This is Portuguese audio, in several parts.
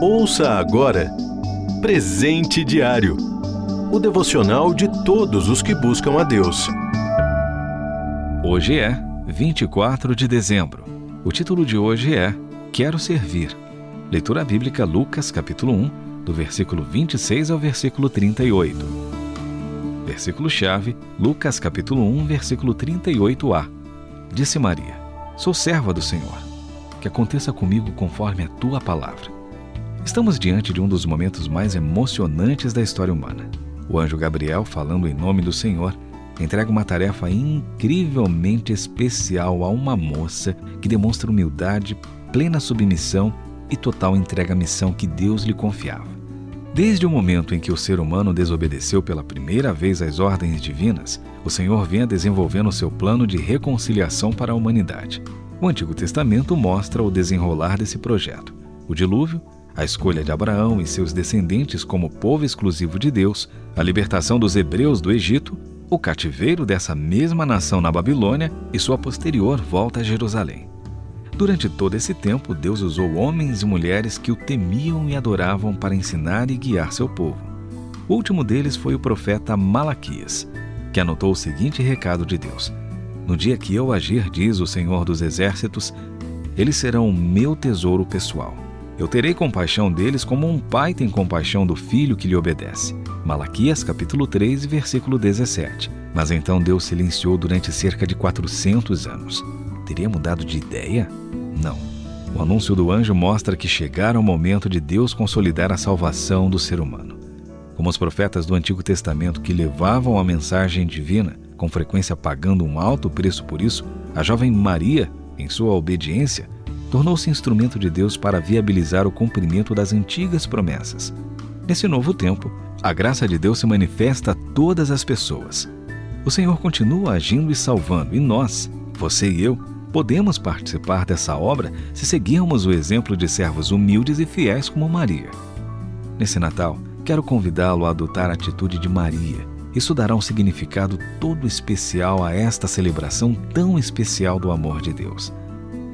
Ouça agora Presente Diário o devocional de todos os que buscam a Deus. Hoje é 24 de dezembro. O título de hoje é Quero Servir. Leitura bíblica Lucas, capítulo 1, do versículo 26 ao versículo 38. Versículo-chave, Lucas, capítulo 1, versículo 38a. Disse Maria: Sou serva do Senhor. Que aconteça comigo conforme a tua palavra. Estamos diante de um dos momentos mais emocionantes da história humana. O anjo Gabriel, falando em nome do Senhor, entrega uma tarefa incrivelmente especial a uma moça que demonstra humildade, plena submissão e total entrega à missão que Deus lhe confiava. Desde o momento em que o ser humano desobedeceu pela primeira vez às ordens divinas, o Senhor vinha desenvolvendo seu plano de reconciliação para a humanidade. O Antigo Testamento mostra o desenrolar desse projeto. O dilúvio, a escolha de Abraão e seus descendentes como povo exclusivo de Deus, a libertação dos hebreus do Egito, o cativeiro dessa mesma nação na Babilônia e sua posterior volta a Jerusalém. Durante todo esse tempo, Deus usou homens e mulheres que o temiam e adoravam para ensinar e guiar seu povo. O último deles foi o profeta Malaquias, que anotou o seguinte recado de Deus: No dia que eu agir, diz o Senhor dos Exércitos, eles serão o meu tesouro pessoal eu terei compaixão deles como um pai tem compaixão do filho que lhe obedece. Malaquias capítulo 3, versículo 17. Mas então Deus silenciou durante cerca de 400 anos. Teria mudado de ideia? Não. O anúncio do anjo mostra que chegara o momento de Deus consolidar a salvação do ser humano. Como os profetas do Antigo Testamento que levavam a mensagem divina, com frequência pagando um alto preço por isso, a jovem Maria, em sua obediência, tornou-se instrumento de Deus para viabilizar o cumprimento das antigas promessas. Nesse novo tempo, a graça de Deus se manifesta a todas as pessoas. O Senhor continua agindo e salvando, e nós, você e eu, podemos participar dessa obra se seguirmos o exemplo de servos humildes e fiéis como Maria. Nesse Natal, quero convidá-lo a adotar a atitude de Maria. Isso dará um significado todo especial a esta celebração tão especial do amor de Deus.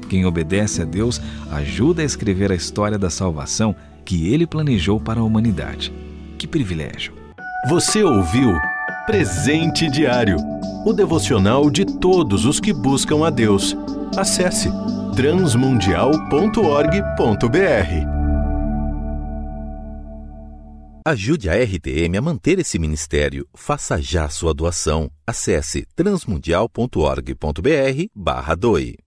Quem obedece a Deus ajuda a escrever a história da salvação que ele planejou para a humanidade. Que privilégio! Você ouviu Presente Diário o devocional de todos os que buscam a Deus. Acesse transmundial.org.br. Ajude a RTM a manter esse ministério. Faça já sua doação. Acesse transmundial.org.br/doe.